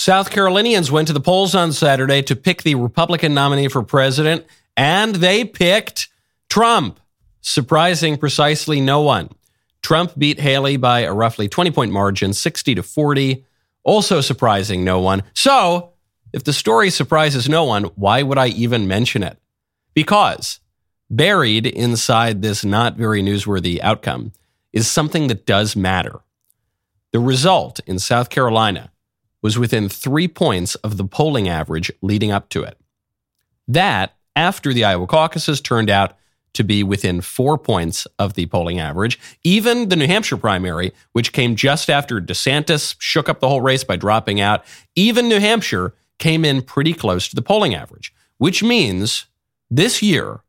South Carolinians went to the polls on Saturday to pick the Republican nominee for president, and they picked Trump, surprising precisely no one. Trump beat Haley by a roughly 20 point margin, 60 to 40, also surprising no one. So, if the story surprises no one, why would I even mention it? Because buried inside this not very newsworthy outcome is something that does matter. The result in South Carolina was within three points of the polling average leading up to it. That, after the Iowa caucuses, turned out to be within four points of the polling average. Even the New Hampshire primary, which came just after DeSantis shook up the whole race by dropping out, even New Hampshire came in pretty close to the polling average, which means this year,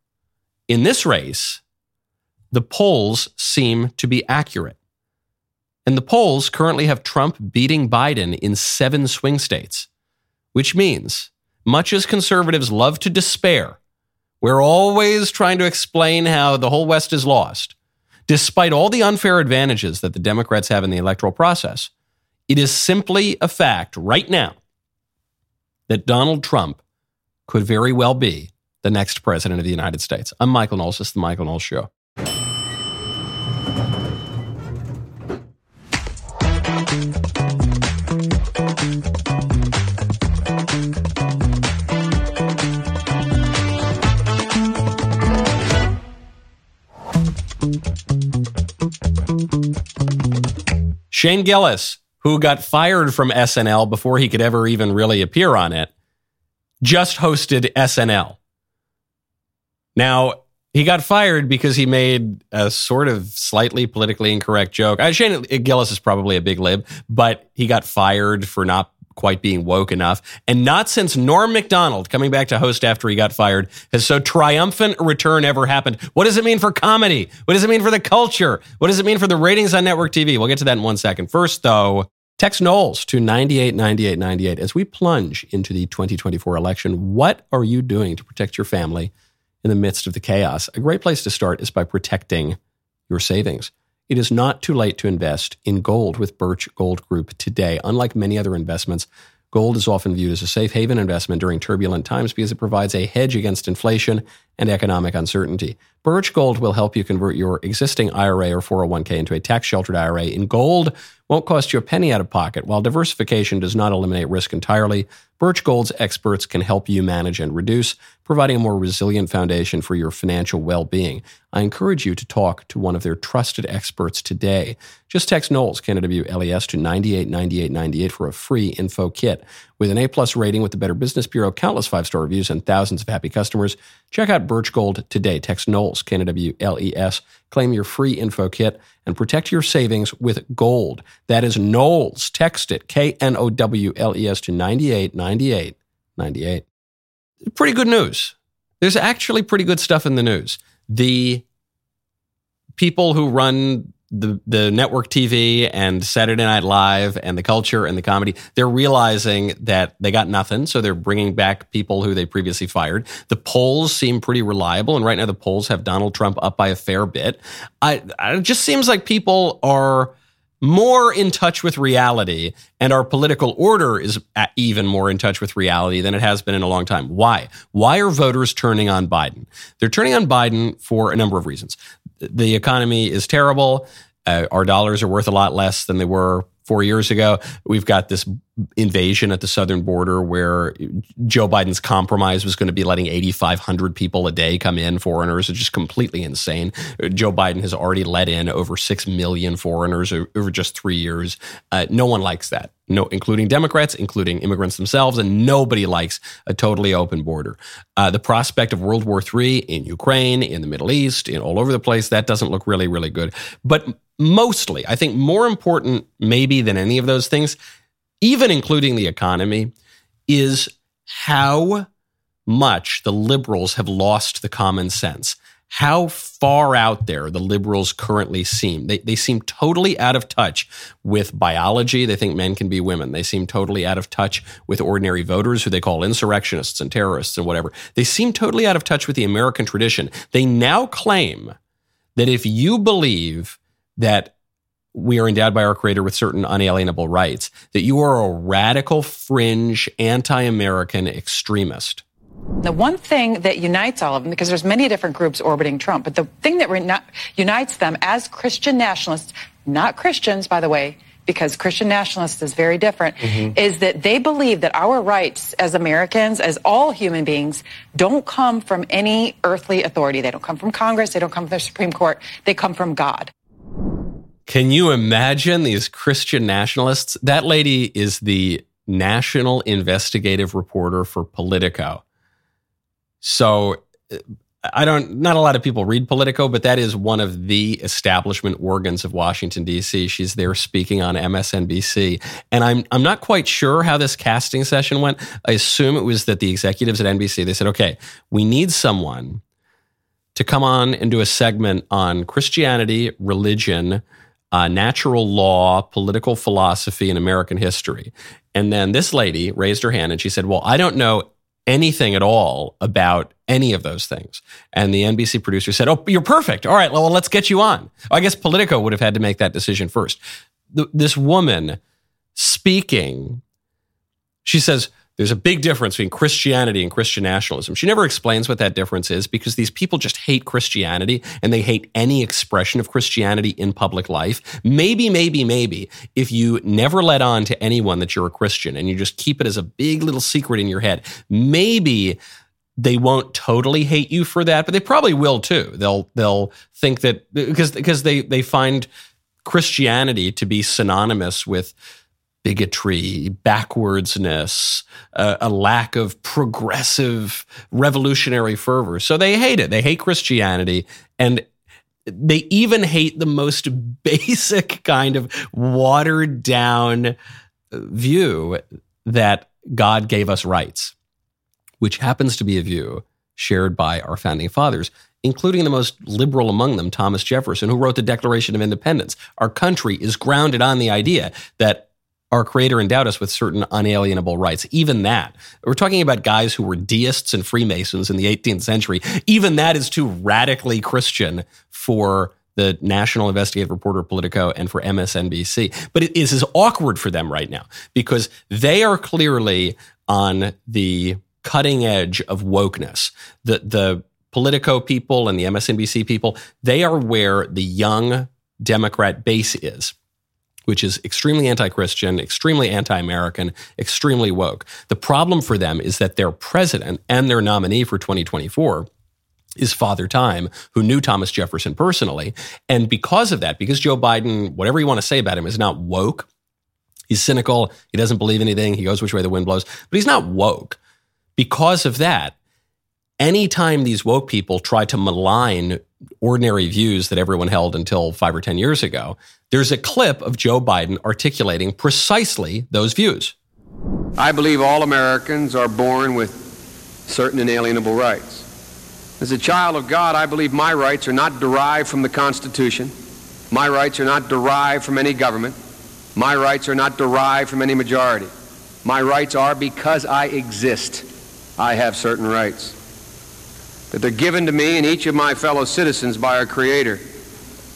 in this race, the polls seem to be accurate. And the polls currently have Trump beating Biden in seven swing states, which means, much as conservatives love to despair, we're always trying to explain how the whole West is lost. Despite all the unfair advantages that the Democrats have in the electoral process, it is simply a fact right now that Donald Trump could very well be the next president of the United States. I'm Michael Knowles. This is the Michael Knowles Show. Shane Gillis, who got fired from SNL before he could ever even really appear on it, just hosted SNL. Now, he got fired because he made a sort of slightly politically incorrect joke. Uh, Shane Gillis is probably a big lib, but he got fired for not quite being woke enough. And not since Norm Macdonald coming back to host after he got fired has so triumphant a return ever happened. What does it mean for comedy? What does it mean for the culture? What does it mean for the ratings on network TV? We'll get to that in one second. First, though, text Knowles to 989898 as we plunge into the 2024 election. What are you doing to protect your family in the midst of the chaos? A great place to start is by protecting your savings. It is not too late to invest in gold with Birch Gold Group today. Unlike many other investments, gold is often viewed as a safe haven investment during turbulent times because it provides a hedge against inflation and economic uncertainty. Birch Gold will help you convert your existing IRA or 401k into a tax sheltered IRA in gold won't cost you a penny out of pocket. While diversification does not eliminate risk entirely, Birch Gold's experts can help you manage and reduce, providing a more resilient foundation for your financial well being. I encourage you to talk to one of their trusted experts today. Just text Knowles, Canada WLES, to 989898 for a free info kit. With an A plus rating with the Better Business Bureau, countless five star reviews, and thousands of happy customers, check out Birch Gold today. Text Knowles, Canada WLES, claim your free info kit, and protect your savings with gold. That is Knowles. Text it, K N O W L E S, to 989898. Pretty good news. There's actually pretty good stuff in the news. The people who run the the network TV and Saturday Night Live and the culture and the comedy, they're realizing that they got nothing, so they're bringing back people who they previously fired. The polls seem pretty reliable, and right now the polls have Donald Trump up by a fair bit. I, I it just seems like people are more in touch with reality, and our political order is even more in touch with reality than it has been in a long time. Why? Why are voters turning on Biden? They're turning on Biden for a number of reasons. The economy is terrible. Uh, our dollars are worth a lot less than they were four years ago. We've got this invasion at the southern border where Joe Biden's compromise was going to be letting 8,500 people a day come in, foreigners. It's just completely insane. Joe Biden has already let in over 6 million foreigners over just three years. Uh, no one likes that. No, including Democrats, including immigrants themselves, and nobody likes a totally open border. Uh, the prospect of World War III in Ukraine, in the Middle East, in all over the place, that doesn't look really, really good. But mostly, I think more important, maybe than any of those things, even including the economy, is how much the liberals have lost the common sense. How far out there the liberals currently seem. They, they seem totally out of touch with biology. They think men can be women. They seem totally out of touch with ordinary voters who they call insurrectionists and terrorists and whatever. They seem totally out of touch with the American tradition. They now claim that if you believe that we are endowed by our creator with certain unalienable rights, that you are a radical fringe anti-American extremist. The one thing that unites all of them, because there's many different groups orbiting Trump, but the thing that re- unites them as Christian nationalists, not Christians, by the way, because Christian nationalists is very different, mm-hmm. is that they believe that our rights as Americans, as all human beings, don't come from any earthly authority. They don't come from Congress. They don't come from the Supreme Court. They come from God. Can you imagine these Christian nationalists? That lady is the national investigative reporter for Politico. So uh, I don't, not a lot of people read Politico, but that is one of the establishment organs of Washington, D.C. She's there speaking on MSNBC. And I'm, I'm not quite sure how this casting session went. I assume it was that the executives at NBC, they said, okay, we need someone to come on and do a segment on Christianity, religion, uh, natural law, political philosophy, and American history. And then this lady raised her hand and she said, Well, I don't know anything at all about any of those things. And the NBC producer said, Oh, you're perfect. All right, well, let's get you on. I guess Politico would have had to make that decision first. this woman speaking, she says, there's a big difference between Christianity and Christian nationalism. She never explains what that difference is because these people just hate Christianity and they hate any expression of Christianity in public life. Maybe, maybe, maybe if you never let on to anyone that you're a Christian and you just keep it as a big little secret in your head, maybe they won't totally hate you for that, but they probably will too. They'll they'll think that because because they they find Christianity to be synonymous with bigotry, backwardsness, uh, a lack of progressive revolutionary fervor. So they hate it. They hate Christianity. And they even hate the most basic kind of watered down view that God gave us rights, which happens to be a view shared by our founding fathers, including the most liberal among them, Thomas Jefferson, who wrote the Declaration of Independence. Our country is grounded on the idea that our creator endowed us with certain unalienable rights. Even that. We're talking about guys who were deists and Freemasons in the 18th century. Even that is too radically Christian for the National Investigative Reporter Politico and for MSNBC. But it is as awkward for them right now because they are clearly on the cutting edge of wokeness. The the Politico people and the MSNBC people, they are where the young Democrat base is which is extremely anti Christian, extremely anti American, extremely woke. The problem for them is that their president and their nominee for 2024 is Father Time, who knew Thomas Jefferson personally. And because of that, because Joe Biden, whatever you want to say about him, is not woke, he's cynical, he doesn't believe anything, he goes which way the wind blows, but he's not woke. Because of that, anytime these woke people try to malign ordinary views that everyone held until five or 10 years ago, there's a clip of Joe Biden articulating precisely those views. I believe all Americans are born with certain inalienable rights. As a child of God, I believe my rights are not derived from the Constitution. My rights are not derived from any government. My rights are not derived from any majority. My rights are because I exist. I have certain rights that they're given to me and each of my fellow citizens by our Creator,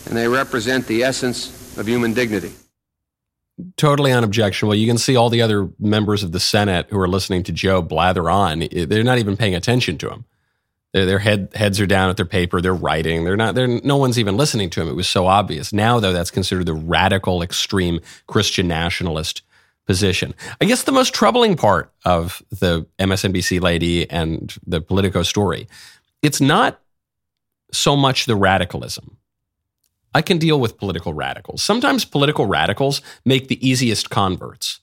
and they represent the essence of human dignity. Totally unobjectionable. You can see all the other members of the Senate who are listening to Joe blather on. They're not even paying attention to him. Their, head, heads are down at their paper. They're writing. They're not. They're, no one's even listening to him. It was so obvious. Now, though, that's considered the radical, extreme Christian nationalist position. I guess the most troubling part of the MSNBC lady and the Politico story it's not so much the radicalism. I can deal with political radicals. Sometimes political radicals make the easiest converts.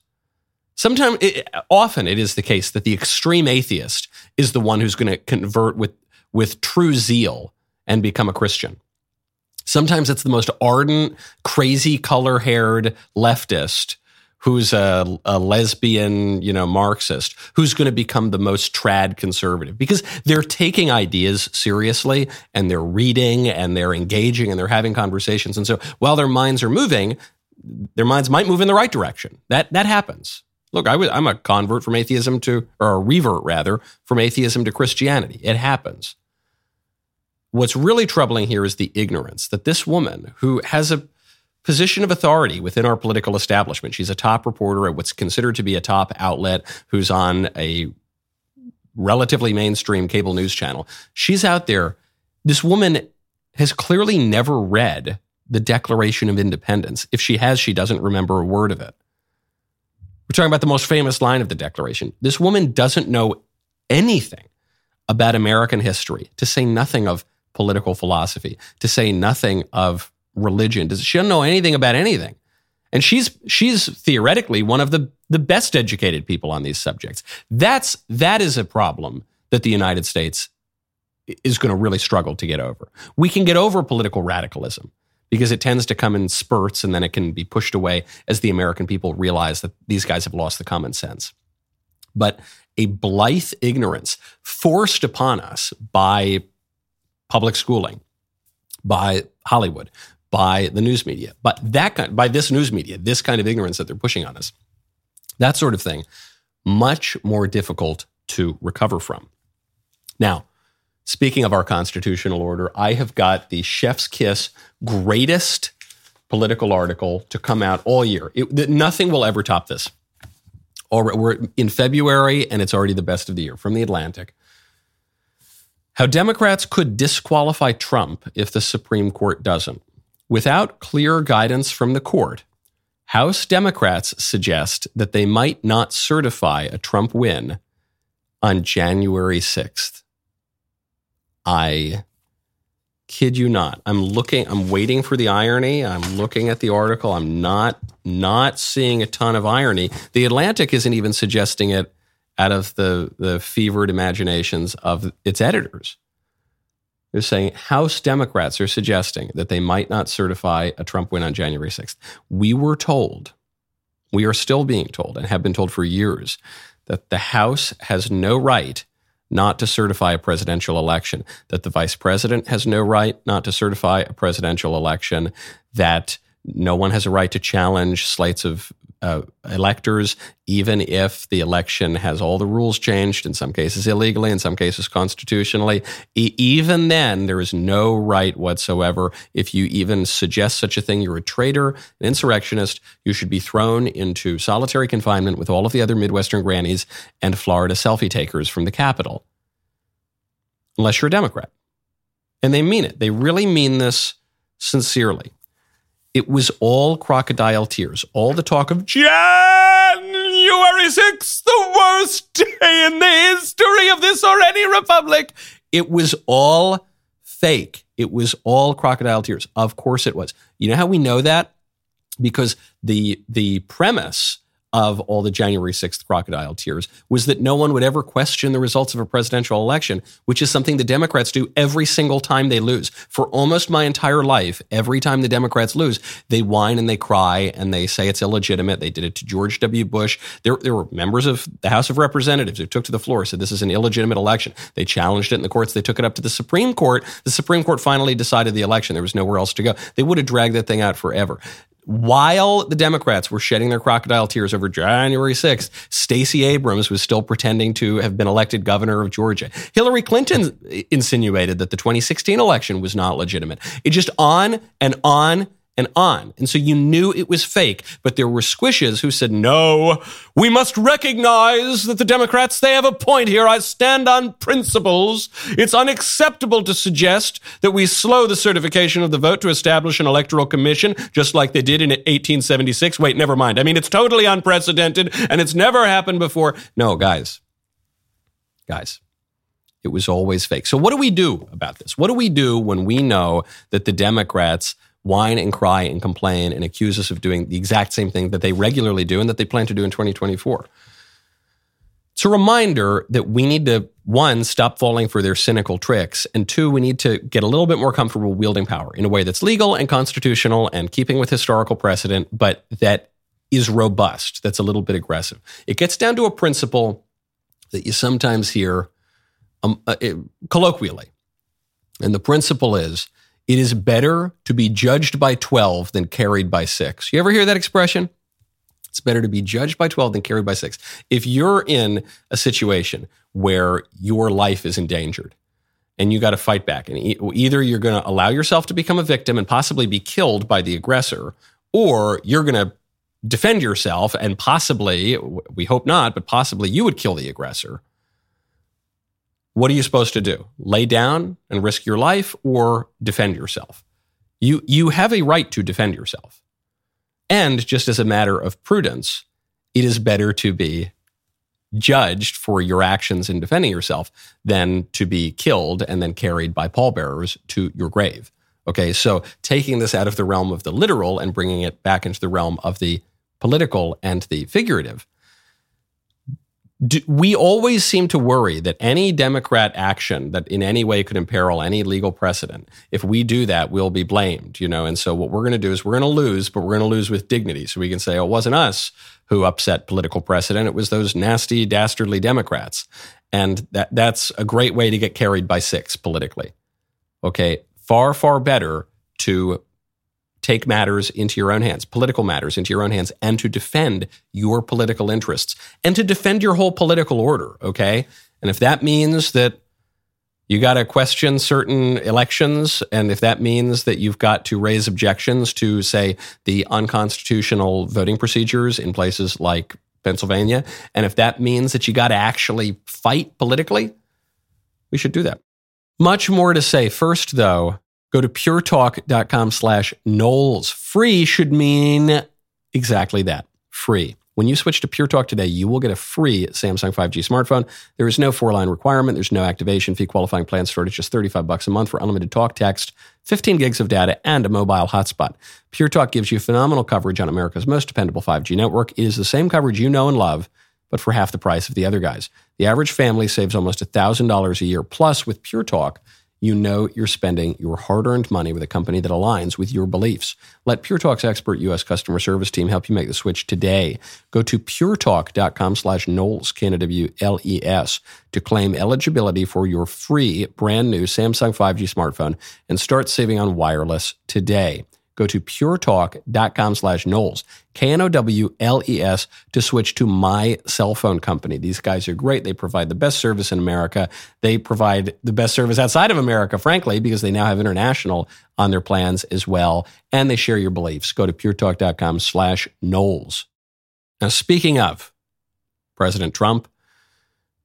Sometimes, it, often it is the case that the extreme atheist is the one who's going to convert with, with true zeal and become a Christian. Sometimes it's the most ardent, crazy color haired leftist who's a, a lesbian, you know, Marxist, who's going to become the most trad conservative because they're taking ideas seriously and they're reading and they're engaging and they're having conversations. And so while their minds are moving, their minds might move in the right direction. That that happens. Look, I am a convert from atheism to, or a revert rather, from atheism to Christianity. It happens. What's really troubling here is the ignorance that this woman who has a position of authority within our political establishment. She's a top reporter at what's considered to be a top outlet who's on a relatively mainstream cable news channel. She's out there. This woman has clearly never read the Declaration of Independence. If she has, she doesn't remember a word of it. We're talking about the most famous line of the Declaration. This woman doesn't know anything about American history, to say nothing of political philosophy, to say nothing of religion. Does she doesn't know anything about anything. And she's she's theoretically one of the, the best educated people on these subjects. That's that is a problem that the United States is going to really struggle to get over. We can get over political radicalism because it tends to come in spurts and then it can be pushed away as the American people realize that these guys have lost the common sense. But a blithe ignorance forced upon us by public schooling, by Hollywood, by the news media, but that kind, by this news media, this kind of ignorance that they're pushing on us, that sort of thing, much more difficult to recover from. Now, speaking of our constitutional order, I have got the chef's kiss greatest political article to come out all year. It, nothing will ever top this. We're in February, and it's already the best of the year from the Atlantic. How Democrats could disqualify Trump if the Supreme Court doesn't. Without clear guidance from the court, House Democrats suggest that they might not certify a Trump win on January 6th. I kid you not. I'm looking, I'm waiting for the irony. I'm looking at the article. I'm not not seeing a ton of irony. The Atlantic isn't even suggesting it out of the the fevered imaginations of its editors. They're saying House Democrats are suggesting that they might not certify a Trump win on January 6th. We were told, we are still being told, and have been told for years, that the House has no right not to certify a presidential election, that the vice president has no right not to certify a presidential election, that no one has a right to challenge slates of uh, electors, even if the election has all the rules changed, in some cases illegally, in some cases constitutionally. E- even then, there is no right whatsoever. If you even suggest such a thing, you're a traitor, an insurrectionist. You should be thrown into solitary confinement with all of the other Midwestern grannies and Florida selfie takers from the Capitol, unless you're a Democrat. And they mean it. They really mean this sincerely. It was all crocodile tears, all the talk of January 6th, the worst day in the history of this or any republic. It was all fake. It was all crocodile tears. Of course it was. You know how we know that? Because the the premise of all the January 6th crocodile tears was that no one would ever question the results of a presidential election, which is something the Democrats do every single time they lose. For almost my entire life, every time the Democrats lose, they whine and they cry and they say it's illegitimate. They did it to George W. Bush. There, there were members of the House of Representatives who took to the floor, said this is an illegitimate election. They challenged it in the courts. They took it up to the Supreme Court. The Supreme Court finally decided the election. There was nowhere else to go. They would have dragged that thing out forever. While the Democrats were shedding their crocodile tears over January 6th, Stacey Abrams was still pretending to have been elected governor of Georgia. Hillary Clinton insinuated that the 2016 election was not legitimate. It just on and on and on. And so you knew it was fake, but there were squishes who said, no, we must recognize that the Democrats, they have a point here. I stand on principles. It's unacceptable to suggest that we slow the certification of the vote to establish an electoral commission, just like they did in 1876. Wait, never mind. I mean, it's totally unprecedented and it's never happened before. No, guys, guys. It was always fake. So, what do we do about this? What do we do when we know that the Democrats whine and cry and complain and accuse us of doing the exact same thing that they regularly do and that they plan to do in 2024. It's a reminder that we need to, one, stop falling for their cynical tricks, and two, we need to get a little bit more comfortable wielding power in a way that's legal and constitutional and keeping with historical precedent, but that is robust, that's a little bit aggressive. It gets down to a principle that you sometimes hear um, uh, colloquially. And the principle is it is better to be judged by 12 than carried by six. You ever hear that expression? It's better to be judged by 12 than carried by six. If you're in a situation where your life is endangered and you got to fight back, and either you're going to allow yourself to become a victim and possibly be killed by the aggressor, or you're going to defend yourself and possibly, we hope not, but possibly you would kill the aggressor. What are you supposed to do? Lay down and risk your life or defend yourself? You, you have a right to defend yourself. And just as a matter of prudence, it is better to be judged for your actions in defending yourself than to be killed and then carried by pallbearers to your grave. Okay, so taking this out of the realm of the literal and bringing it back into the realm of the political and the figurative. Do, we always seem to worry that any Democrat action that in any way could imperil any legal precedent, if we do that, we'll be blamed, you know. And so what we're going to do is we're going to lose, but we're going to lose with dignity. So we can say, oh, it wasn't us who upset political precedent. It was those nasty, dastardly Democrats. And that, that's a great way to get carried by six politically. Okay. Far, far better to take matters into your own hands, political matters into your own hands, and to defend your political interests and to defend your whole political order. Okay. And if that means that you got to question certain elections. And if that means that you've got to raise objections to, say, the unconstitutional voting procedures in places like Pennsylvania, and if that means that you got to actually fight politically, we should do that. Much more to say. First, though, go to puretalk.com slash Knowles. Free should mean exactly that free. When you switch to Pure Talk today, you will get a free Samsung 5G smartphone. There is no four-line requirement. There's no activation fee. Qualifying plans start at just 35 bucks a month for unlimited talk, text, 15 gigs of data, and a mobile hotspot. Pure Talk gives you phenomenal coverage on America's most dependable 5G network. It is the same coverage you know and love, but for half the price of the other guys. The average family saves almost $1,000 a year. Plus, with Pure Talk, you know you're spending your hard earned money with a company that aligns with your beliefs. Let Pure Talk's expert U.S. customer service team help you make the switch today. Go to puretalk.com slash Knowles, K-N-W-L-E-S, to claim eligibility for your free brand new Samsung 5G smartphone and start saving on wireless today go to puretalk.com slash Knowles, K-N-O-W-L-E-S, to switch to my cell phone company. These guys are great. They provide the best service in America. They provide the best service outside of America, frankly, because they now have international on their plans as well. And they share your beliefs. Go to puretalk.com slash Knowles. Now, speaking of President Trump,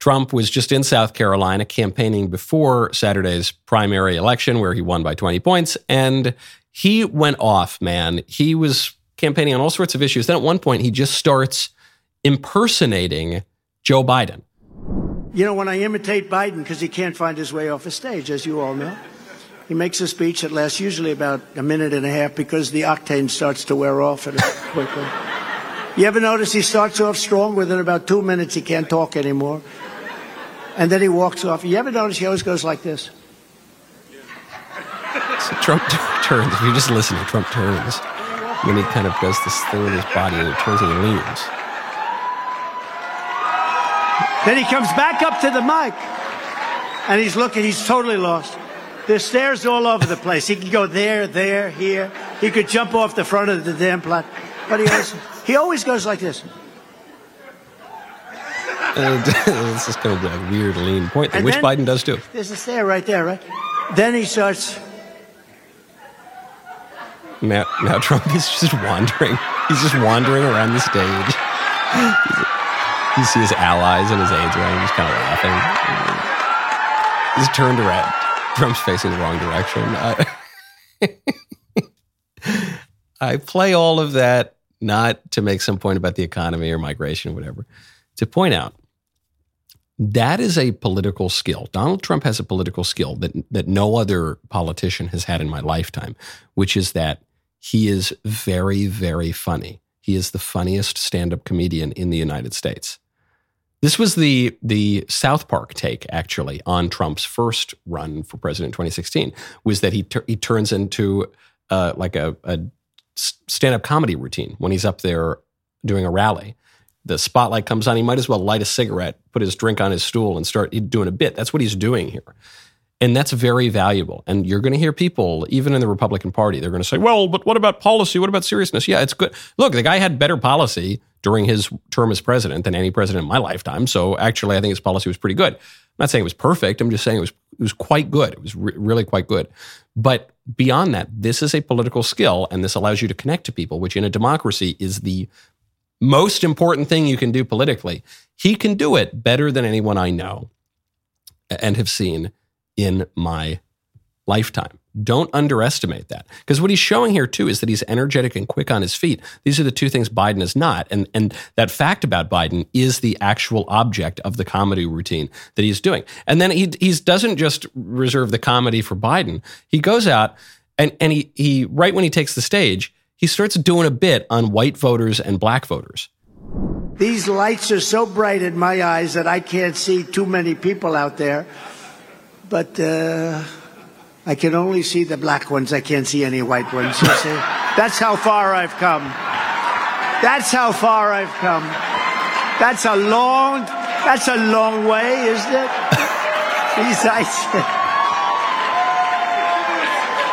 Trump was just in South Carolina campaigning before Saturday's primary election, where he won by 20 points. And he went off, man. He was campaigning on all sorts of issues. Then at one point, he just starts impersonating Joe Biden. You know, when I imitate Biden, because he can't find his way off a stage, as you all know, he makes a speech that lasts usually about a minute and a half because the octane starts to wear off quickly. You ever notice he starts off strong? Within about two minutes, he can't talk anymore. And then he walks off. You ever notice he always goes like this? So Trump turns. If you just listen to Trump turns, when he kind of does this thing with his body and he turns and he leans. Then he comes back up to the mic and he's looking, he's totally lost. There's stairs all over the place. He could go there, there, here. He could jump off the front of the damn plot. But he always, he always goes like this. And this is kind of a weird lean point thing, which Biden does too. There's a stair right there, right? Then he starts now, now Trump is just wandering. He's just wandering around the stage. you see his allies and his aides around he's kind of laughing. He's turned around. Trump's facing the wrong direction. I, I play all of that not to make some point about the economy or migration or whatever, to point out that is a political skill. Donald Trump has a political skill that that no other politician has had in my lifetime, which is that he is very, very funny. He is the funniest stand-up comedian in the United States. This was the the South Park take actually on Trump's first run for president in 2016 was that he he turns into uh, like a, a stand-up comedy routine when he's up there doing a rally. The spotlight comes on. He might as well light a cigarette, put his drink on his stool, and start doing a bit. That's what he's doing here. And that's very valuable. And you're going to hear people, even in the Republican Party, they're going to say, well, but what about policy? What about seriousness? Yeah, it's good. Look, the guy had better policy during his term as president than any president in my lifetime. So actually, I think his policy was pretty good. I'm not saying it was perfect. I'm just saying it was, it was quite good. It was re- really quite good. But beyond that, this is a political skill, and this allows you to connect to people, which in a democracy is the most important thing you can do politically. He can do it better than anyone I know and have seen in my lifetime. Don't underestimate that. Because what he's showing here too is that he's energetic and quick on his feet. These are the two things Biden is not. And and that fact about Biden is the actual object of the comedy routine that he's doing. And then he he doesn't just reserve the comedy for Biden. He goes out and and he he right when he takes the stage, he starts doing a bit on white voters and black voters. These lights are so bright in my eyes that I can't see too many people out there. But uh, I can only see the black ones. I can't see any white ones. You see? That's how far I've come. That's how far I've come. That's a long, that's a long way, isn't it? Lights.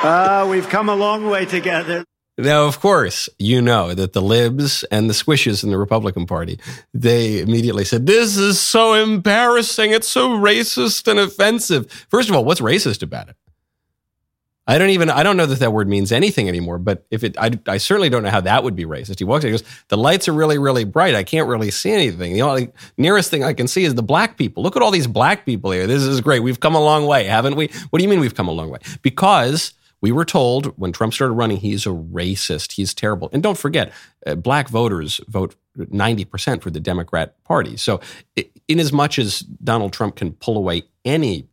Uh, we've come a long way together. Now, of course, you know that the libs and the squishes in the Republican Party, they immediately said, This is so embarrassing. It's so racist and offensive. First of all, what's racist about it? I don't even, I don't know that that word means anything anymore, but if it, I, I certainly don't know how that would be racist. He walks in, goes, The lights are really, really bright. I can't really see anything. The only nearest thing I can see is the black people. Look at all these black people here. This is great. We've come a long way, haven't we? What do you mean we've come a long way? Because we were told when Trump started running, he's a racist. He's terrible. And don't forget, uh, black voters vote 90% for the Democrat Party. So, in as much as Donald Trump can pull away any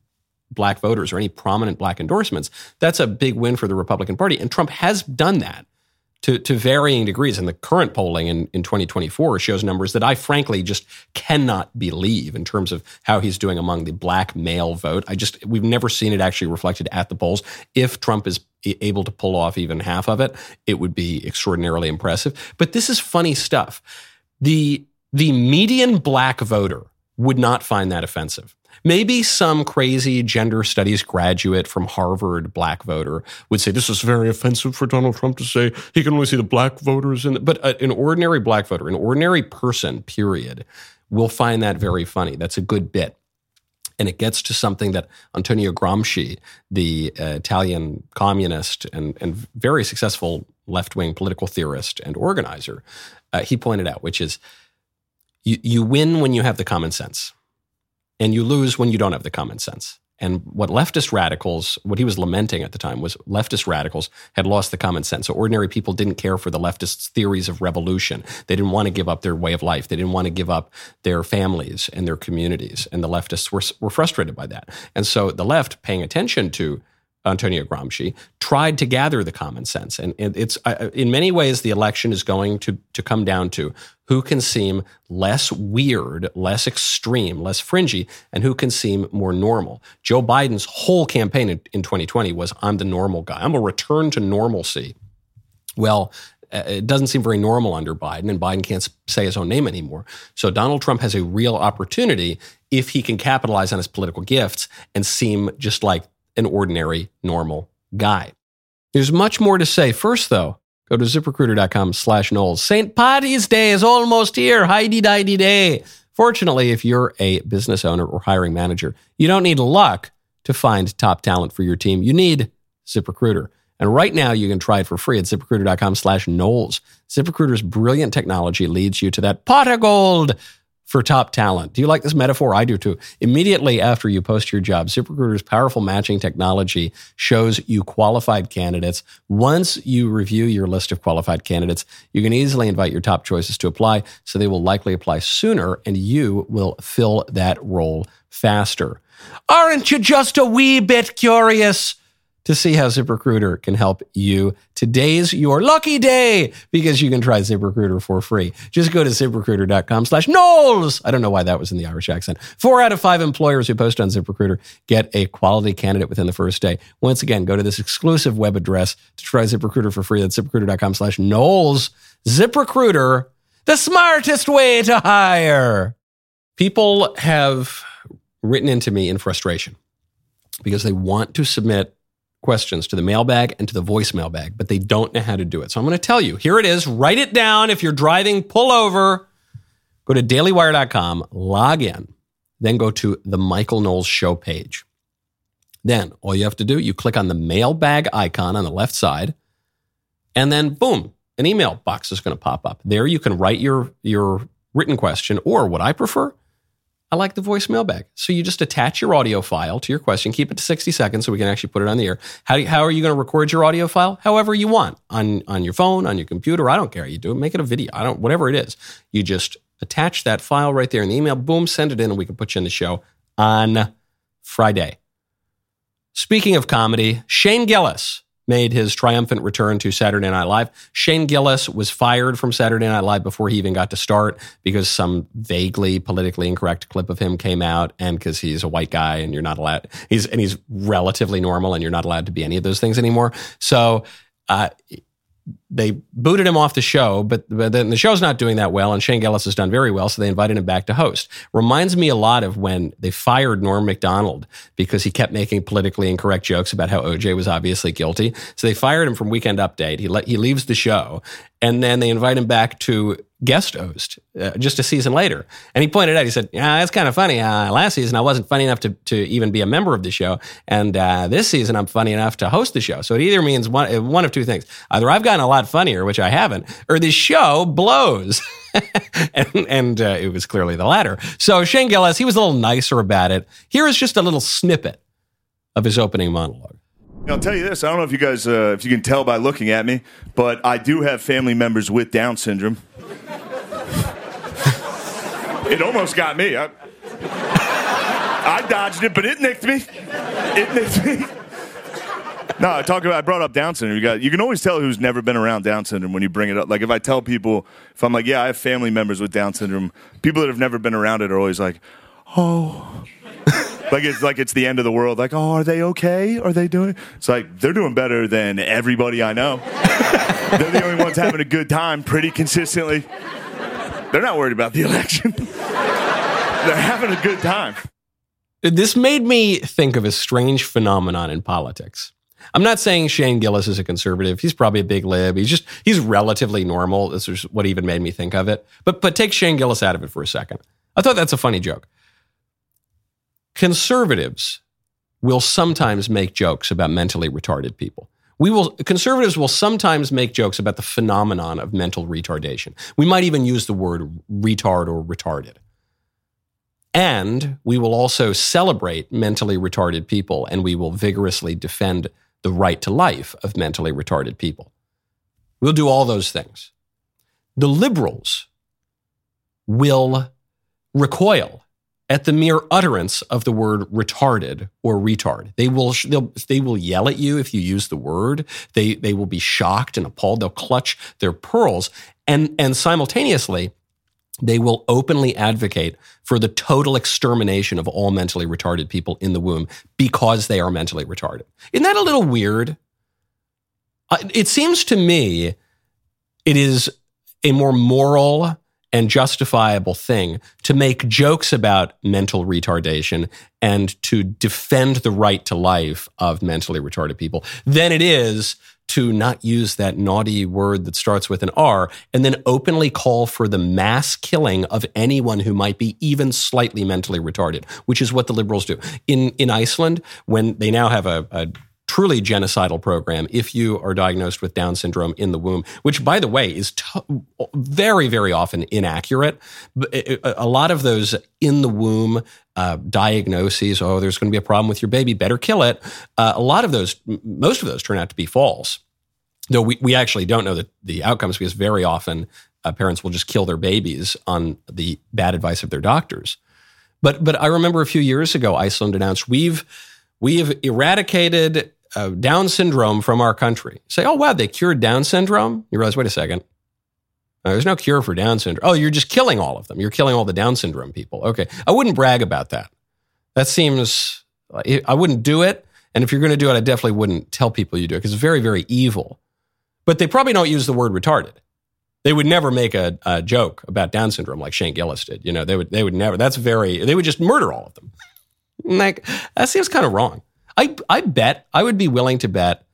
black voters or any prominent black endorsements, that's a big win for the Republican Party. And Trump has done that to, to varying degrees. And the current polling in, in 2024 shows numbers that I frankly just cannot believe in terms of how he's doing among the black male vote. I just, we've never seen it actually reflected at the polls. If Trump is able to pull off even half of it, it would be extraordinarily impressive. But this is funny stuff. The, the median black voter would not find that offensive. Maybe some crazy gender studies graduate from Harvard black voter would say this is very offensive for Donald Trump to say he can only see the black voters in but uh, an ordinary black voter, an ordinary person, period, will find that very funny. That's a good bit. And it gets to something that Antonio Gramsci, the uh, Italian communist and, and very successful left wing political theorist and organizer, uh, he pointed out, which is you, you win when you have the common sense and you lose when you don't have the common sense. And what leftist radicals, what he was lamenting at the time was leftist radicals had lost the common sense. So ordinary people didn't care for the leftists' theories of revolution. They didn't want to give up their way of life. They didn't want to give up their families and their communities. And the leftists were, were frustrated by that. And so the left, paying attention to Antonio Gramsci, tried to gather the common sense. And it's in many ways the election is going to to come down to who can seem less weird, less extreme, less fringy, and who can seem more normal. Joe Biden's whole campaign in, in 2020 was I'm the normal guy. I'm a return to normalcy. Well, uh, it doesn't seem very normal under Biden, and Biden can't say his own name anymore. So Donald Trump has a real opportunity if he can capitalize on his political gifts and seem just like an ordinary, normal guy. There's much more to say. First, though, go to ziprecruiter.com slash Knowles. St. Patty's Day is almost here. Heidi Didy Day. Fortunately, if you're a business owner or hiring manager, you don't need luck to find top talent for your team. You need ZipRecruiter. And right now, you can try it for free at ziprecruiter.com slash Knowles. ZipRecruiter's brilliant technology leads you to that pot of gold for top talent. Do you like this metaphor? I do too. Immediately after you post your job, ZipRecruiter's powerful matching technology shows you qualified candidates. Once you review your list of qualified candidates, you can easily invite your top choices to apply, so they will likely apply sooner and you will fill that role faster. Aren't you just a wee bit curious? To see how ZipRecruiter can help you. Today's your lucky day because you can try ZipRecruiter for free. Just go to ziprecruiter.com slash Knowles. I don't know why that was in the Irish accent. Four out of five employers who post on ZipRecruiter get a quality candidate within the first day. Once again, go to this exclusive web address to try ZipRecruiter for free. That's ziprecruiter.com slash Knowles. ZipRecruiter, the smartest way to hire. People have written into me in frustration because they want to submit questions to the mailbag and to the voicemail bag, but they don't know how to do it. So I'm going to tell you. Here it is. Write it down. If you're driving, pull over. Go to dailywire.com, log in, then go to the Michael Knowles show page. Then all you have to do, you click on the mailbag icon on the left side, and then boom, an email box is going to pop up. There you can write your your written question, or what I prefer, I like the voicemail bag. So you just attach your audio file to your question, keep it to 60 seconds so we can actually put it on the air. How, you, how are you going to record your audio file? However you want on, on your phone, on your computer. I don't care. You do it, make it a video. I don't, whatever it is. You just attach that file right there in the email, boom, send it in, and we can put you in the show on Friday. Speaking of comedy, Shane Gillis made his triumphant return to Saturday Night Live. Shane Gillis was fired from Saturday Night Live before he even got to start because some vaguely politically incorrect clip of him came out and because he's a white guy and you're not allowed he's and he's relatively normal and you're not allowed to be any of those things anymore. So uh, they booted him off the show, but, but then the show's not doing that well, and Shane Gillis has done very well, so they invited him back to host. Reminds me a lot of when they fired Norm Macdonald because he kept making politically incorrect jokes about how OJ was obviously guilty. So they fired him from Weekend Update. He let, he leaves the show, and then they invite him back to guest host uh, just a season later. And he pointed out, he said, "Yeah, that's kind of funny. Uh, last season I wasn't funny enough to to even be a member of the show, and uh, this season I'm funny enough to host the show. So it either means one uh, one of two things: either I've gotten a lot funnier, which I haven't, or the show blows." and, and uh, it was clearly the latter. So Shane Gillis, he was a little nicer about it. Here is just a little snippet of his opening monologue. I'll tell you this. I don't know if you guys, uh, if you can tell by looking at me, but I do have family members with Down syndrome. it almost got me. I, I dodged it, but it nicked me. It nicked me. No, I talk about. I brought up Down syndrome. You got. You can always tell who's never been around Down syndrome when you bring it up. Like if I tell people, if I'm like, yeah, I have family members with Down syndrome. People that have never been around it are always like, oh, like it's like it's the end of the world. Like, oh, are they okay? Are they doing? It's like they're doing better than everybody I know. they're the only ones having a good time pretty consistently. They're not worried about the election. they're having a good time. This made me think of a strange phenomenon in politics. I'm not saying Shane Gillis is a conservative. He's probably a big lib. He's just he's relatively normal. This is what even made me think of it. But but take Shane Gillis out of it for a second. I thought that's a funny joke. Conservatives will sometimes make jokes about mentally retarded people. We will conservatives will sometimes make jokes about the phenomenon of mental retardation. We might even use the word retard or retarded. And we will also celebrate mentally retarded people and we will vigorously defend the right to life of mentally retarded people. We'll do all those things. The liberals will recoil at the mere utterance of the word retarded or retard. They will they will yell at you if you use the word. They they will be shocked and appalled. They'll clutch their pearls and and simultaneously they will openly advocate for the total extermination of all mentally retarded people in the womb because they are mentally retarded. Isn't that a little weird? It seems to me it is a more moral and justifiable thing to make jokes about mental retardation and to defend the right to life of mentally retarded people than it is to not use that naughty word that starts with an R and then openly call for the mass killing of anyone who might be even slightly mentally retarded, which is what the liberals do. In, in Iceland, when they now have a, a truly genocidal program if you are diagnosed with Down syndrome in the womb, which, by the way, is t- very, very often inaccurate. A lot of those in the womb uh, diagnoses, oh, there's going to be a problem with your baby, better kill it. Uh, a lot of those, most of those turn out to be false. Though we, we actually don't know the, the outcomes because very often uh, parents will just kill their babies on the bad advice of their doctors. But, but I remember a few years ago, Iceland announced we've, we have eradicated uh, Down syndrome from our country. Say, oh, wow, they cured Down syndrome? You realize, wait a second. Uh, there's no cure for Down syndrome. Oh, you're just killing all of them. You're killing all the Down syndrome people. Okay. I wouldn't brag about that. That seems, I wouldn't do it. And if you're going to do it, I definitely wouldn't tell people you do it because it's very, very evil. But they probably don't use the word retarded. They would never make a, a joke about Down syndrome like Shane Gillis did. You know, they would, they would never, that's very, they would just murder all of them. like, that seems kind of wrong. I, I bet, I would be willing to bet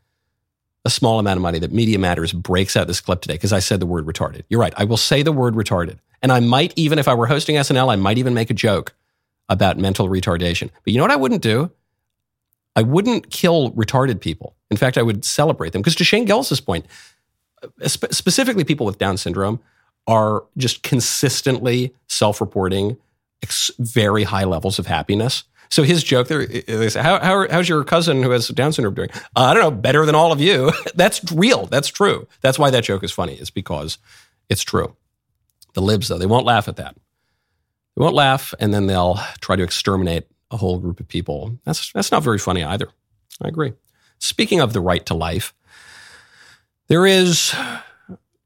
a small amount of money that Media Matters breaks out this clip today because I said the word retarded. You're right. I will say the word retarded. And I might even, if I were hosting SNL, I might even make a joke about mental retardation. But you know what I wouldn't do? I wouldn't kill retarded people. In fact, I would celebrate them. Because to Shane Gillis's point, uh, spe- specifically people with Down syndrome are just consistently self reporting ex- very high levels of happiness. So his joke there, they say, how, how, how's your cousin who has Down syndrome doing? Uh, I don't know, better than all of you. That's real. That's true. That's why that joke is funny, is because it's true. The libs, though, they won't laugh at that. They won't laugh, and then they'll try to exterminate a whole group of people. That's, that's not very funny either. I agree. Speaking of the right to life, there is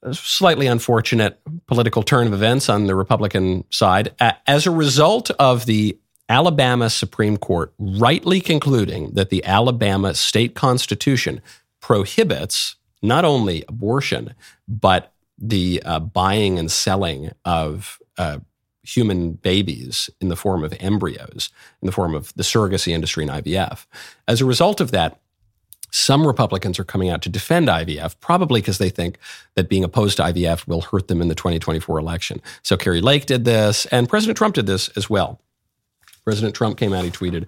a slightly unfortunate political turn of events on the Republican side. As a result of the Alabama Supreme Court rightly concluding that the Alabama state constitution prohibits not only abortion, but the uh, buying and selling of uh, human babies in the form of embryos, in the form of the surrogacy industry and IVF. As a result of that, some Republicans are coming out to defend IVF, probably because they think that being opposed to IVF will hurt them in the 2024 election. So Kari Lake did this, and President Trump did this as well. President Trump came out, he tweeted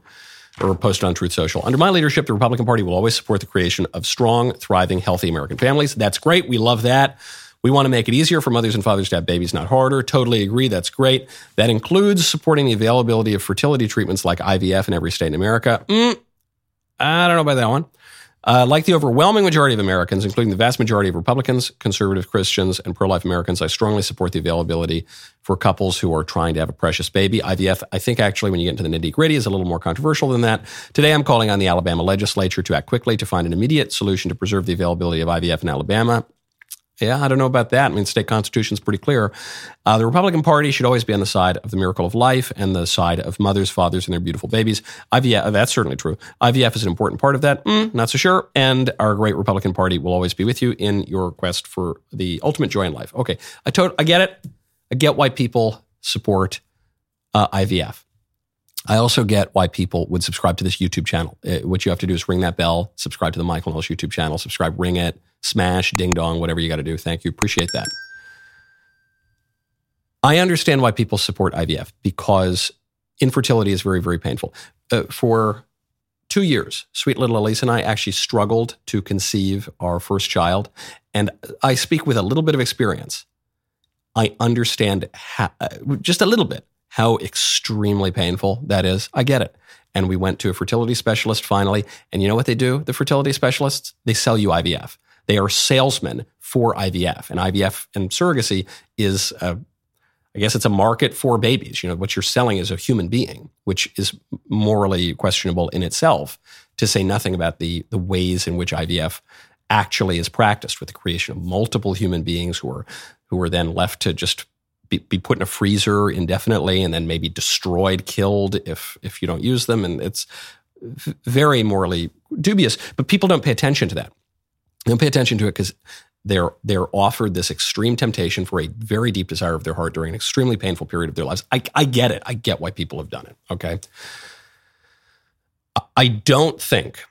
or posted on Truth Social. Under my leadership, the Republican Party will always support the creation of strong, thriving, healthy American families. That's great. We love that. We want to make it easier for mothers and fathers to have babies, not harder. Totally agree. That's great. That includes supporting the availability of fertility treatments like IVF in every state in America. Mm, I don't know about that one. Uh, like the overwhelming majority of Americans, including the vast majority of Republicans, conservative Christians, and pro life Americans, I strongly support the availability for couples who are trying to have a precious baby. IVF, I think actually, when you get into the nitty gritty, is a little more controversial than that. Today, I'm calling on the Alabama legislature to act quickly to find an immediate solution to preserve the availability of IVF in Alabama. Yeah, I don't know about that. I mean, state constitution is pretty clear. Uh, the Republican Party should always be on the side of the miracle of life and the side of mothers, fathers, and their beautiful babies. IVF, that's certainly true. IVF is an important part of that. Mm, not so sure. And our great Republican Party will always be with you in your quest for the ultimate joy in life. Okay, I, to- I get it. I get why people support uh, IVF. I also get why people would subscribe to this YouTube channel. Uh, what you have to do is ring that bell, subscribe to the Michael Knowles YouTube channel, subscribe, ring it smash, ding dong, whatever you got to do. Thank you. Appreciate that. I understand why people support IVF because infertility is very, very painful. Uh, for two years, sweet little Elise and I actually struggled to conceive our first child. And I speak with a little bit of experience. I understand how, uh, just a little bit how extremely painful that is. I get it. And we went to a fertility specialist finally. And you know what they do, the fertility specialists? They sell you IVF. They are salesmen for IVF, and IVF and surrogacy is a I guess it's a market for babies. You know, what you're selling is a human being, which is morally questionable in itself, to say nothing about the, the ways in which IVF actually is practiced with the creation of multiple human beings who are, who are then left to just be, be put in a freezer indefinitely and then maybe destroyed, killed if, if you don't use them. And it's very morally dubious, but people don't pay attention to that. Don't pay attention to it because they're they're offered this extreme temptation for a very deep desire of their heart during an extremely painful period of their lives. I, I get it. I get why people have done it. Okay. I don't think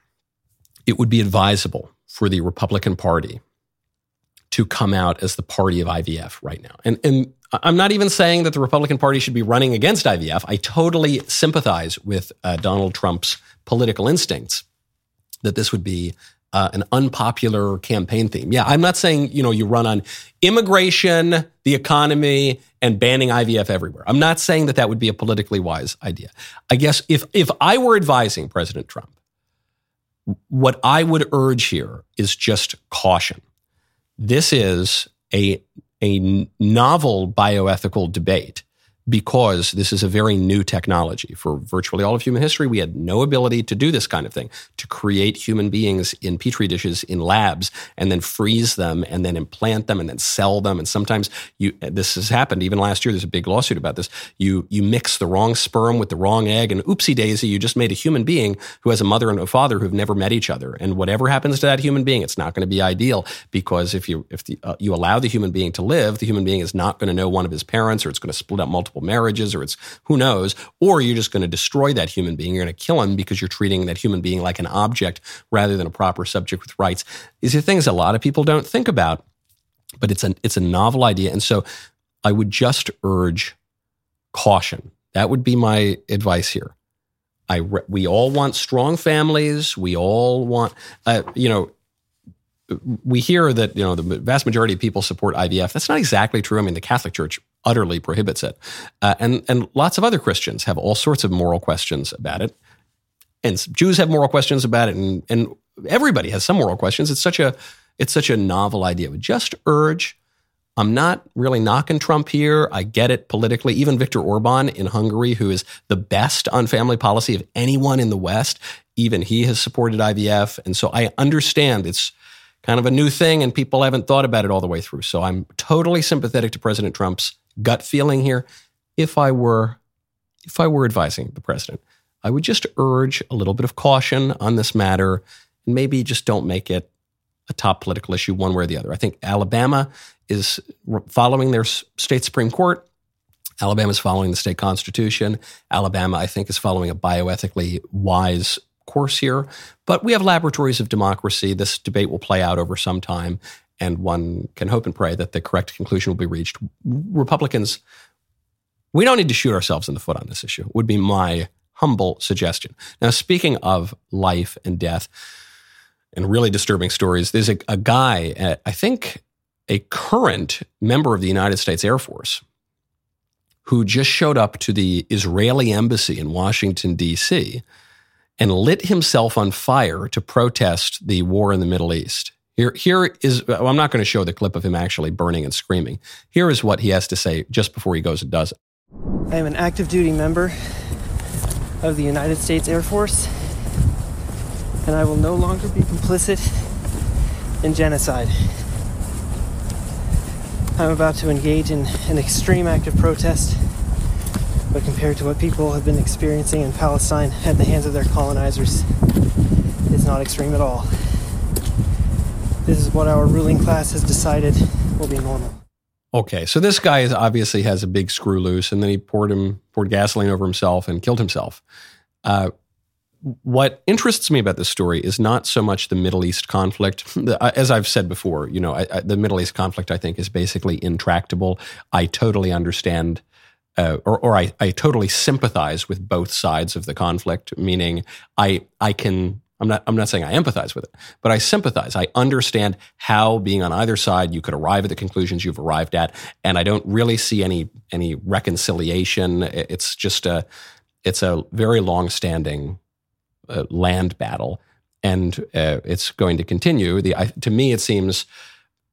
it would be advisable for the Republican Party to come out as the party of IVF right now. And and I'm not even saying that the Republican Party should be running against IVF. I totally sympathize with uh, Donald Trump's political instincts that this would be uh, an unpopular campaign theme. Yeah, I'm not saying you know you run on immigration, the economy, and banning IVF everywhere. I'm not saying that that would be a politically wise idea. I guess if if I were advising President Trump, what I would urge here is just caution. This is a a novel bioethical debate because this is a very new technology. For virtually all of human history, we had no ability to do this kind of thing, to create human beings in petri dishes in labs and then freeze them and then implant them and then sell them. And sometimes you, this has happened. Even last year, there's a big lawsuit about this. You, you mix the wrong sperm with the wrong egg and oopsie daisy, you just made a human being who has a mother and a father who've never met each other. And whatever happens to that human being, it's not going to be ideal because if you, if the, uh, you allow the human being to live, the human being is not going to know one of his parents or it's going to split up multiple multiple marriages or it's who knows, or you're just going to destroy that human being. You're going to kill him because you're treating that human being like an object rather than a proper subject with rights. These are things a lot of people don't think about, but it's a, it's a novel idea. And so I would just urge caution. That would be my advice here. I re- we all want strong families. We all want, uh, you know, we hear that you know the vast majority of people support IVF. That's not exactly true. I mean, the Catholic Church utterly prohibits it, uh, and and lots of other Christians have all sorts of moral questions about it, and Jews have moral questions about it, and and everybody has some moral questions. It's such a it's such a novel idea. But just urge I'm not really knocking Trump here. I get it politically. Even Viktor Orban in Hungary, who is the best on family policy of anyone in the West, even he has supported IVF. And so I understand it's kind of a new thing and people haven't thought about it all the way through. So I'm totally sympathetic to President Trump's gut feeling here. If I were if I were advising the president, I would just urge a little bit of caution on this matter and maybe just don't make it a top political issue one way or the other. I think Alabama is following their state Supreme Court. Alabama is following the state constitution. Alabama, I think, is following a bioethically wise course here. But we have laboratories of democracy. This debate will play out over some time, and one can hope and pray that the correct conclusion will be reached. Republicans, we don't need to shoot ourselves in the foot on this issue, would be my humble suggestion. Now, speaking of life and death and really disturbing stories, there's a, a guy, uh, I think a current member of the United States Air Force who just showed up to the Israeli embassy in Washington, D.C., and lit himself on fire to protest the war in the Middle East. Here, here is, well, I'm not going to show the clip of him actually burning and screaming. Here is what he has to say just before he goes and does it. I am an active duty member of the United States Air Force, and I will no longer be complicit in genocide. I'm about to engage in an extreme act of protest, but compared to what people have been experiencing in Palestine at the hands of their colonizers, it's not extreme at all. This is what our ruling class has decided will be normal. Okay, so this guy is obviously has a big screw loose, and then he poured him poured gasoline over himself and killed himself. Uh, what interests me about this story is not so much the Middle East conflict. As I've said before, you know, I, I, the Middle East conflict, I think, is basically intractable. I totally understand, uh, or, or I, I totally sympathize with both sides of the conflict. Meaning, I I can. I'm not. I'm not saying I empathize with it, but I sympathize. I understand how being on either side, you could arrive at the conclusions you've arrived at, and I don't really see any any reconciliation. It's just a. It's a very long-standing uh, land battle, and uh, it's going to continue. The I, to me, it seems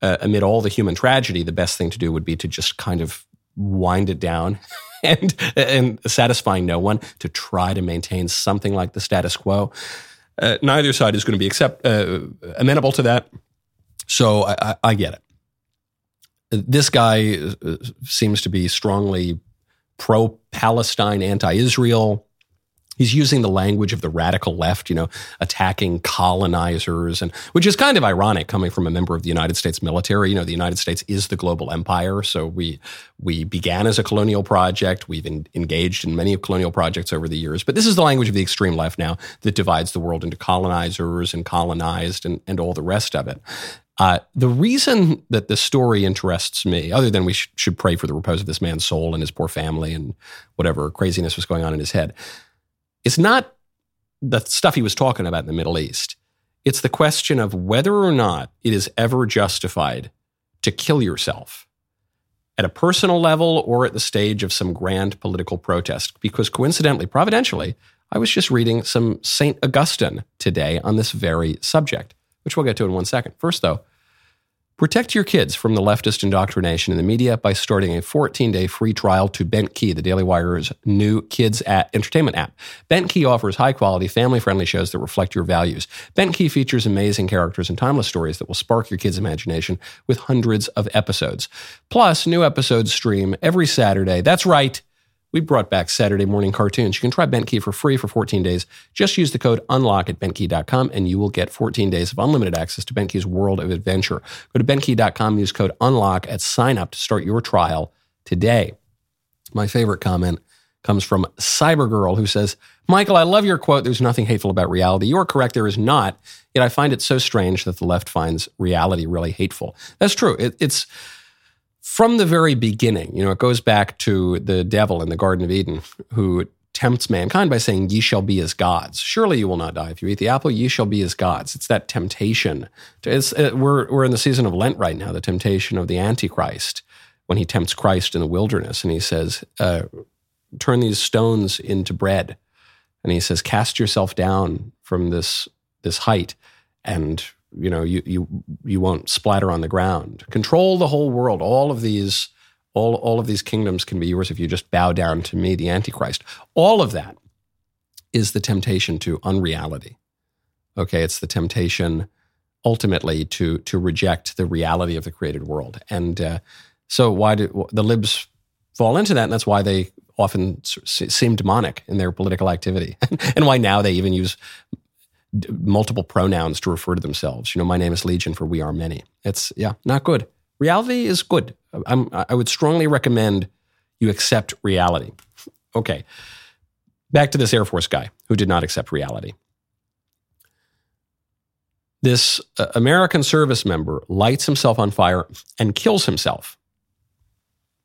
uh, amid all the human tragedy, the best thing to do would be to just kind of wind it down. and and satisfying no one to try to maintain something like the status quo. Uh, neither side is going to be accept uh, amenable to that. So I, I, I get it. This guy uh, seems to be strongly pro Palestine, anti Israel he's using the language of the radical left, you know, attacking colonizers, and which is kind of ironic coming from a member of the United States military. You know, the United States is the global empire, so we we began as a colonial project. We've in, engaged in many colonial projects over the years, but this is the language of the extreme left now that divides the world into colonizers and colonized and, and all the rest of it. Uh, the reason that this story interests me, other than we sh- should pray for the repose of this man's soul and his poor family and whatever craziness was going on in his head, it's not the stuff he was talking about in the Middle East. It's the question of whether or not it is ever justified to kill yourself at a personal level or at the stage of some grand political protest. Because coincidentally, providentially, I was just reading some St. Augustine today on this very subject, which we'll get to in one second. First, though, Protect your kids from the leftist indoctrination in the media by starting a 14 day free trial to BentKey, the Daily Wire's new kids at entertainment app. BentKey offers high quality, family friendly shows that reflect your values. BentKey features amazing characters and timeless stories that will spark your kids' imagination with hundreds of episodes. Plus, new episodes stream every Saturday. That's right we brought back Saturday morning cartoons. You can try BentKey for free for 14 days. Just use the code UNLOCK at BentKey.com and you will get 14 days of unlimited access to BentKey's world of adventure. Go to BentKey.com, use code UNLOCK at sign up to start your trial today. My favorite comment comes from Cybergirl, who says, Michael, I love your quote. There's nothing hateful about reality. You are correct. There is not. Yet I find it so strange that the left finds reality really hateful. That's true. It, it's from the very beginning. You know, it goes back to the devil in the Garden of Eden who tempts mankind by saying, Ye shall be as gods. Surely you will not die. If you eat the apple, ye shall be as gods. It's that temptation. It's, it, we're, we're in the season of Lent right now, the temptation of the Antichrist when he tempts Christ in the wilderness and he says, uh, turn these stones into bread. And he says, cast yourself down from this, this height and you know you, you you won't splatter on the ground. Control the whole world. All of these all, all of these kingdoms can be yours if you just bow down to me the antichrist. All of that is the temptation to unreality. Okay it's the temptation ultimately to to reject the reality of the created world. And uh, so why do the libs fall into that and that's why they often seem demonic in their political activity, and why now they even use multiple pronouns to refer to themselves. You know, my name is Legion for we are many. It's yeah, not good. Reality is good. I'm, I would strongly recommend you accept reality. Okay, back to this Air Force guy who did not accept reality. This uh, American service member lights himself on fire and kills himself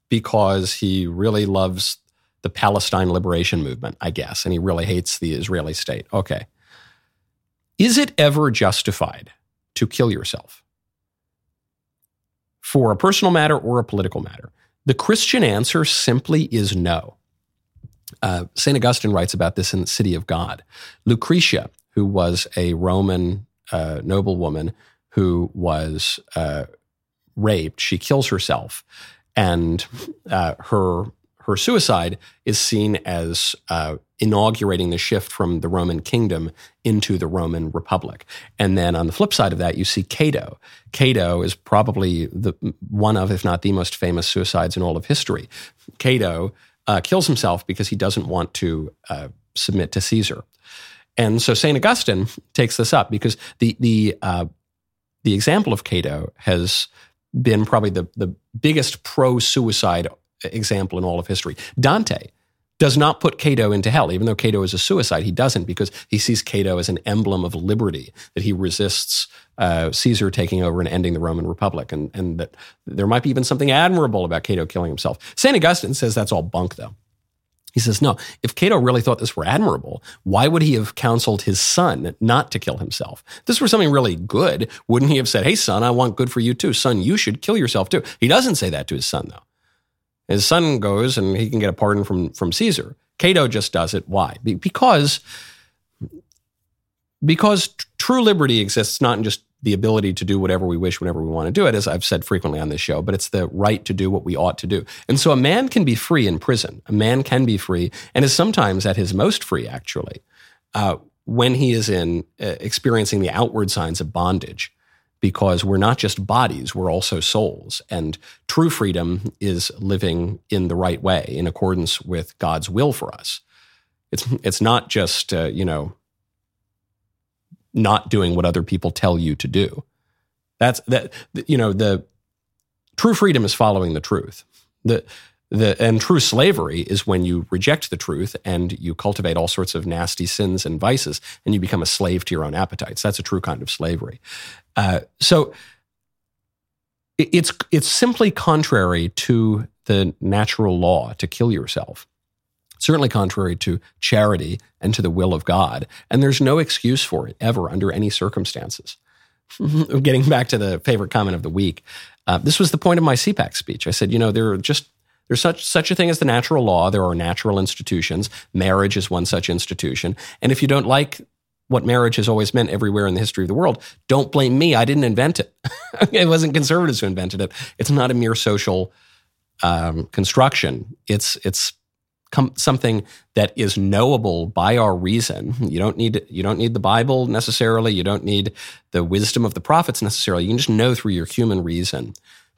because he really loves the Palestine liberation movement, I guess, and he really hates the Israeli state. Okay. Is it ever justified to kill yourself for a personal matter or a political matter? The Christian answer simply is no. Uh, St. Augustine writes about this in the City of God. Lucretia, who was a Roman uh, noblewoman who was uh, raped, she kills herself. And uh, her her suicide is seen as uh, inaugurating the shift from the Roman kingdom into the Roman Republic. And then on the flip side of that, you see Cato. Cato is probably the one of, if not the most famous suicides in all of history. Cato uh, kills himself because he doesn't want to uh, submit to Caesar. And so St. Augustine takes this up because the, the, uh, the example of Cato has been probably the, the biggest pro suicide example in all of history. Dante does not put Cato into hell, even though Cato is a suicide. He doesn't because he sees Cato as an emblem of liberty, that he resists uh, Caesar taking over and ending the Roman Republic, and, and that there might be even something admirable about Cato killing himself. St. Augustine says that's all bunk, though. He says, no, if Cato really thought this were admirable, why would he have counseled his son not to kill himself? If this were something really good, wouldn't he have said, hey, son, I want good for you too. Son, you should kill yourself too. He doesn't say that to his son, though. His son goes and he can get a pardon from, from Caesar. Cato just does it. Why? Because, because true liberty exists not in just the ability to do whatever we wish whenever we want to do it, as I've said frequently on this show, but it's the right to do what we ought to do. And so a man can be free in prison. A man can be free and is sometimes at his most free, actually, uh, when he is in uh, experiencing the outward signs of bondage because we're not just bodies, we're also souls. And true freedom is living in the right way in accordance with God's will for us. It's, it's not just, uh, you know, not doing what other people tell you to do. That's that, you know, the true freedom is following the truth. The, the, and true slavery is when you reject the truth and you cultivate all sorts of nasty sins and vices and you become a slave to your own appetites. That's a true kind of slavery. Uh, so it's, it's simply contrary to the natural law to kill yourself. Certainly contrary to charity and to the will of God. And there's no excuse for it ever under any circumstances. Getting back to the favorite comment of the week, uh, this was the point of my CPAC speech. I said, you know, there are just there's such such a thing as the natural law. There are natural institutions. Marriage is one such institution. And if you don't like what marriage has always meant everywhere in the history of the world, don't blame me. I didn't invent it. it wasn't conservatives who invented it. It's not a mere social um, construction. It's it's com- something that is knowable by our reason. You don't need you don't need the Bible necessarily. You don't need the wisdom of the prophets necessarily. You can just know through your human reason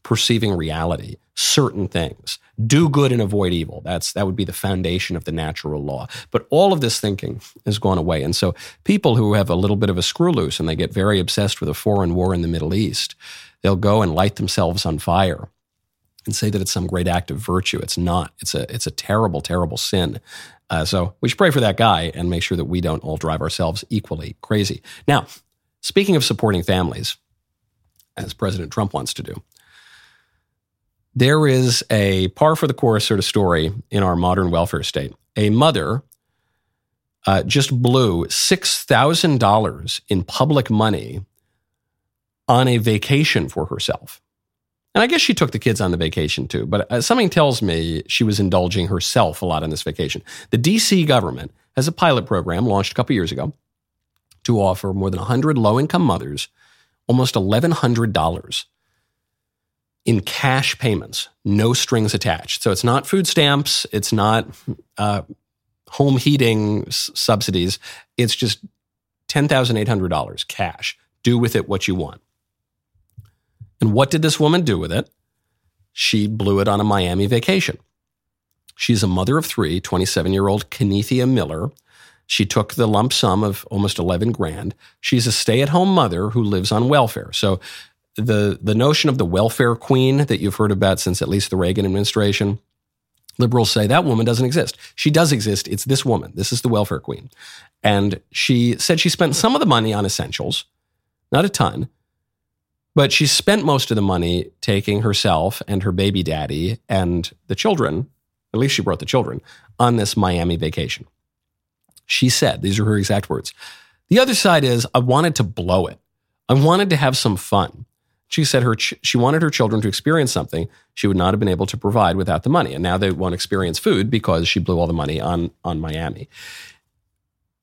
perceiving reality, certain things. Do good and avoid evil. That's that would be the foundation of the natural law. But all of this thinking has gone away. And so people who have a little bit of a screw loose and they get very obsessed with a foreign war in the Middle East, they'll go and light themselves on fire and say that it's some great act of virtue. It's not. It's a it's a terrible, terrible sin. Uh, so we should pray for that guy and make sure that we don't all drive ourselves equally crazy. Now, speaking of supporting families, as President Trump wants to do, there is a par for the course sort of story in our modern welfare state. A mother uh, just blew $6,000 in public money on a vacation for herself. And I guess she took the kids on the vacation too, but uh, something tells me she was indulging herself a lot on this vacation. The DC government has a pilot program launched a couple years ago to offer more than 100 low income mothers almost $1,100 in cash payments, no strings attached. So it's not food stamps, it's not uh, home heating s- subsidies. It's just $10,800 cash. Do with it what you want. And what did this woman do with it? She blew it on a Miami vacation. She's a mother of three, 27 year old Kenethia Miller. She took the lump sum of almost 11 grand. She's a stay at home mother who lives on welfare. So the, the notion of the welfare queen that you've heard about since at least the Reagan administration, liberals say that woman doesn't exist. She does exist. It's this woman. This is the welfare queen. And she said she spent some of the money on essentials, not a ton, but she spent most of the money taking herself and her baby daddy and the children, at least she brought the children, on this Miami vacation. She said, these are her exact words. The other side is, I wanted to blow it. I wanted to have some fun. She said her ch- she wanted her children to experience something she would not have been able to provide without the money, and now they won't experience food because she blew all the money on on Miami.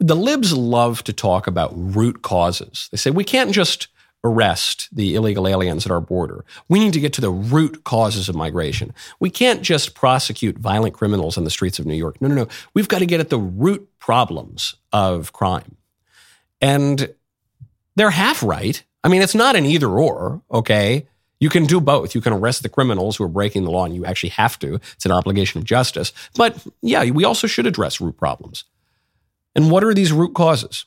The libs love to talk about root causes. They say we can't just arrest the illegal aliens at our border. We need to get to the root causes of migration. We can't just prosecute violent criminals on the streets of New York. No, no, no. We've got to get at the root problems of crime. And they're half right. I mean, it's not an either or, okay? You can do both. You can arrest the criminals who are breaking the law, and you actually have to. It's an obligation of justice. But yeah, we also should address root problems. And what are these root causes?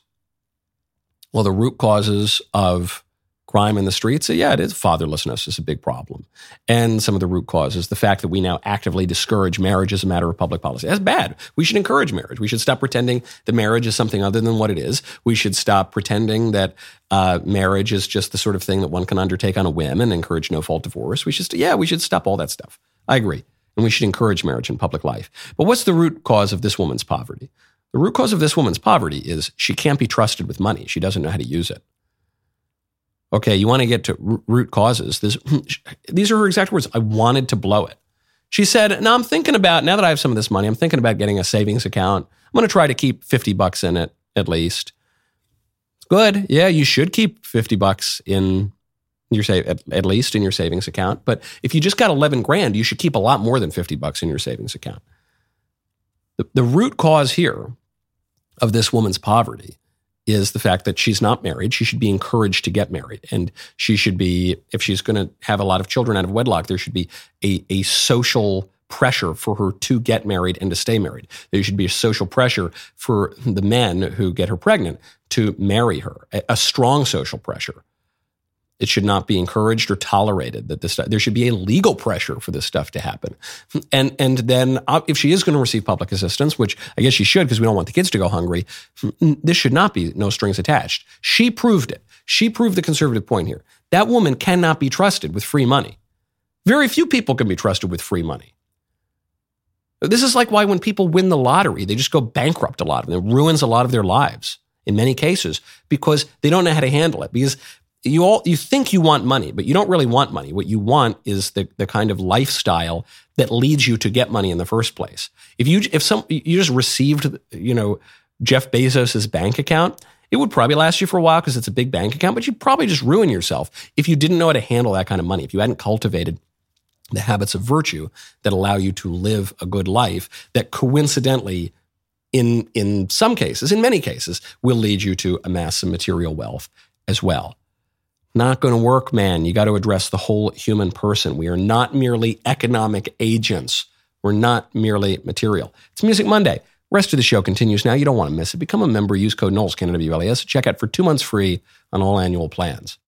Well, the root causes of crime in the streets, so yeah, it is fatherlessness is a big problem. And some of the root causes, the fact that we now actively discourage marriage as a matter of public policy. That's bad. We should encourage marriage. We should stop pretending that marriage is something other than what it is. We should stop pretending that uh, marriage is just the sort of thing that one can undertake on a whim and encourage no fault divorce. We should, yeah, we should stop all that stuff. I agree. And we should encourage marriage in public life. But what's the root cause of this woman's poverty? The root cause of this woman's poverty is she can't be trusted with money. She doesn't know how to use it. Okay, you want to get to root causes. This, these are her exact words. I wanted to blow it. She said, Now I'm thinking about, now that I have some of this money, I'm thinking about getting a savings account. I'm going to try to keep 50 bucks in it at least. Good. Yeah, you should keep 50 bucks in your save at, at least in your savings account. But if you just got 11 grand, you should keep a lot more than 50 bucks in your savings account. The, the root cause here of this woman's poverty is the fact that she's not married. She should be encouraged to get married. And she should be, if she's going to have a lot of children out of wedlock, there should be a, a social pressure for her to get married and to stay married. There should be a social pressure for the men who get her pregnant to marry her, a, a strong social pressure. It should not be encouraged or tolerated that this there should be a legal pressure for this stuff to happen. And and then uh, if she is going to receive public assistance, which I guess she should because we don't want the kids to go hungry, this should not be no strings attached. She proved it. She proved the conservative point here. That woman cannot be trusted with free money. Very few people can be trusted with free money. This is like why when people win the lottery, they just go bankrupt a lot of them. It ruins a lot of their lives in many cases because they don't know how to handle it. Because you all you think you want money, but you don't really want money. What you want is the the kind of lifestyle that leads you to get money in the first place. If you if some you just received, you know, Jeff Bezos's bank account, it would probably last you for a while because it's a big bank account, but you'd probably just ruin yourself if you didn't know how to handle that kind of money. If you hadn't cultivated the habits of virtue that allow you to live a good life that coincidentally in in some cases, in many cases, will lead you to amass some material wealth as well. Not going to work, man. You got to address the whole human person. We are not merely economic agents. We're not merely material. It's Music Monday. Rest of the show continues now. You don't want to miss it. Become a member. Use code Knowles, Canada. Check out for two months free on all annual plans.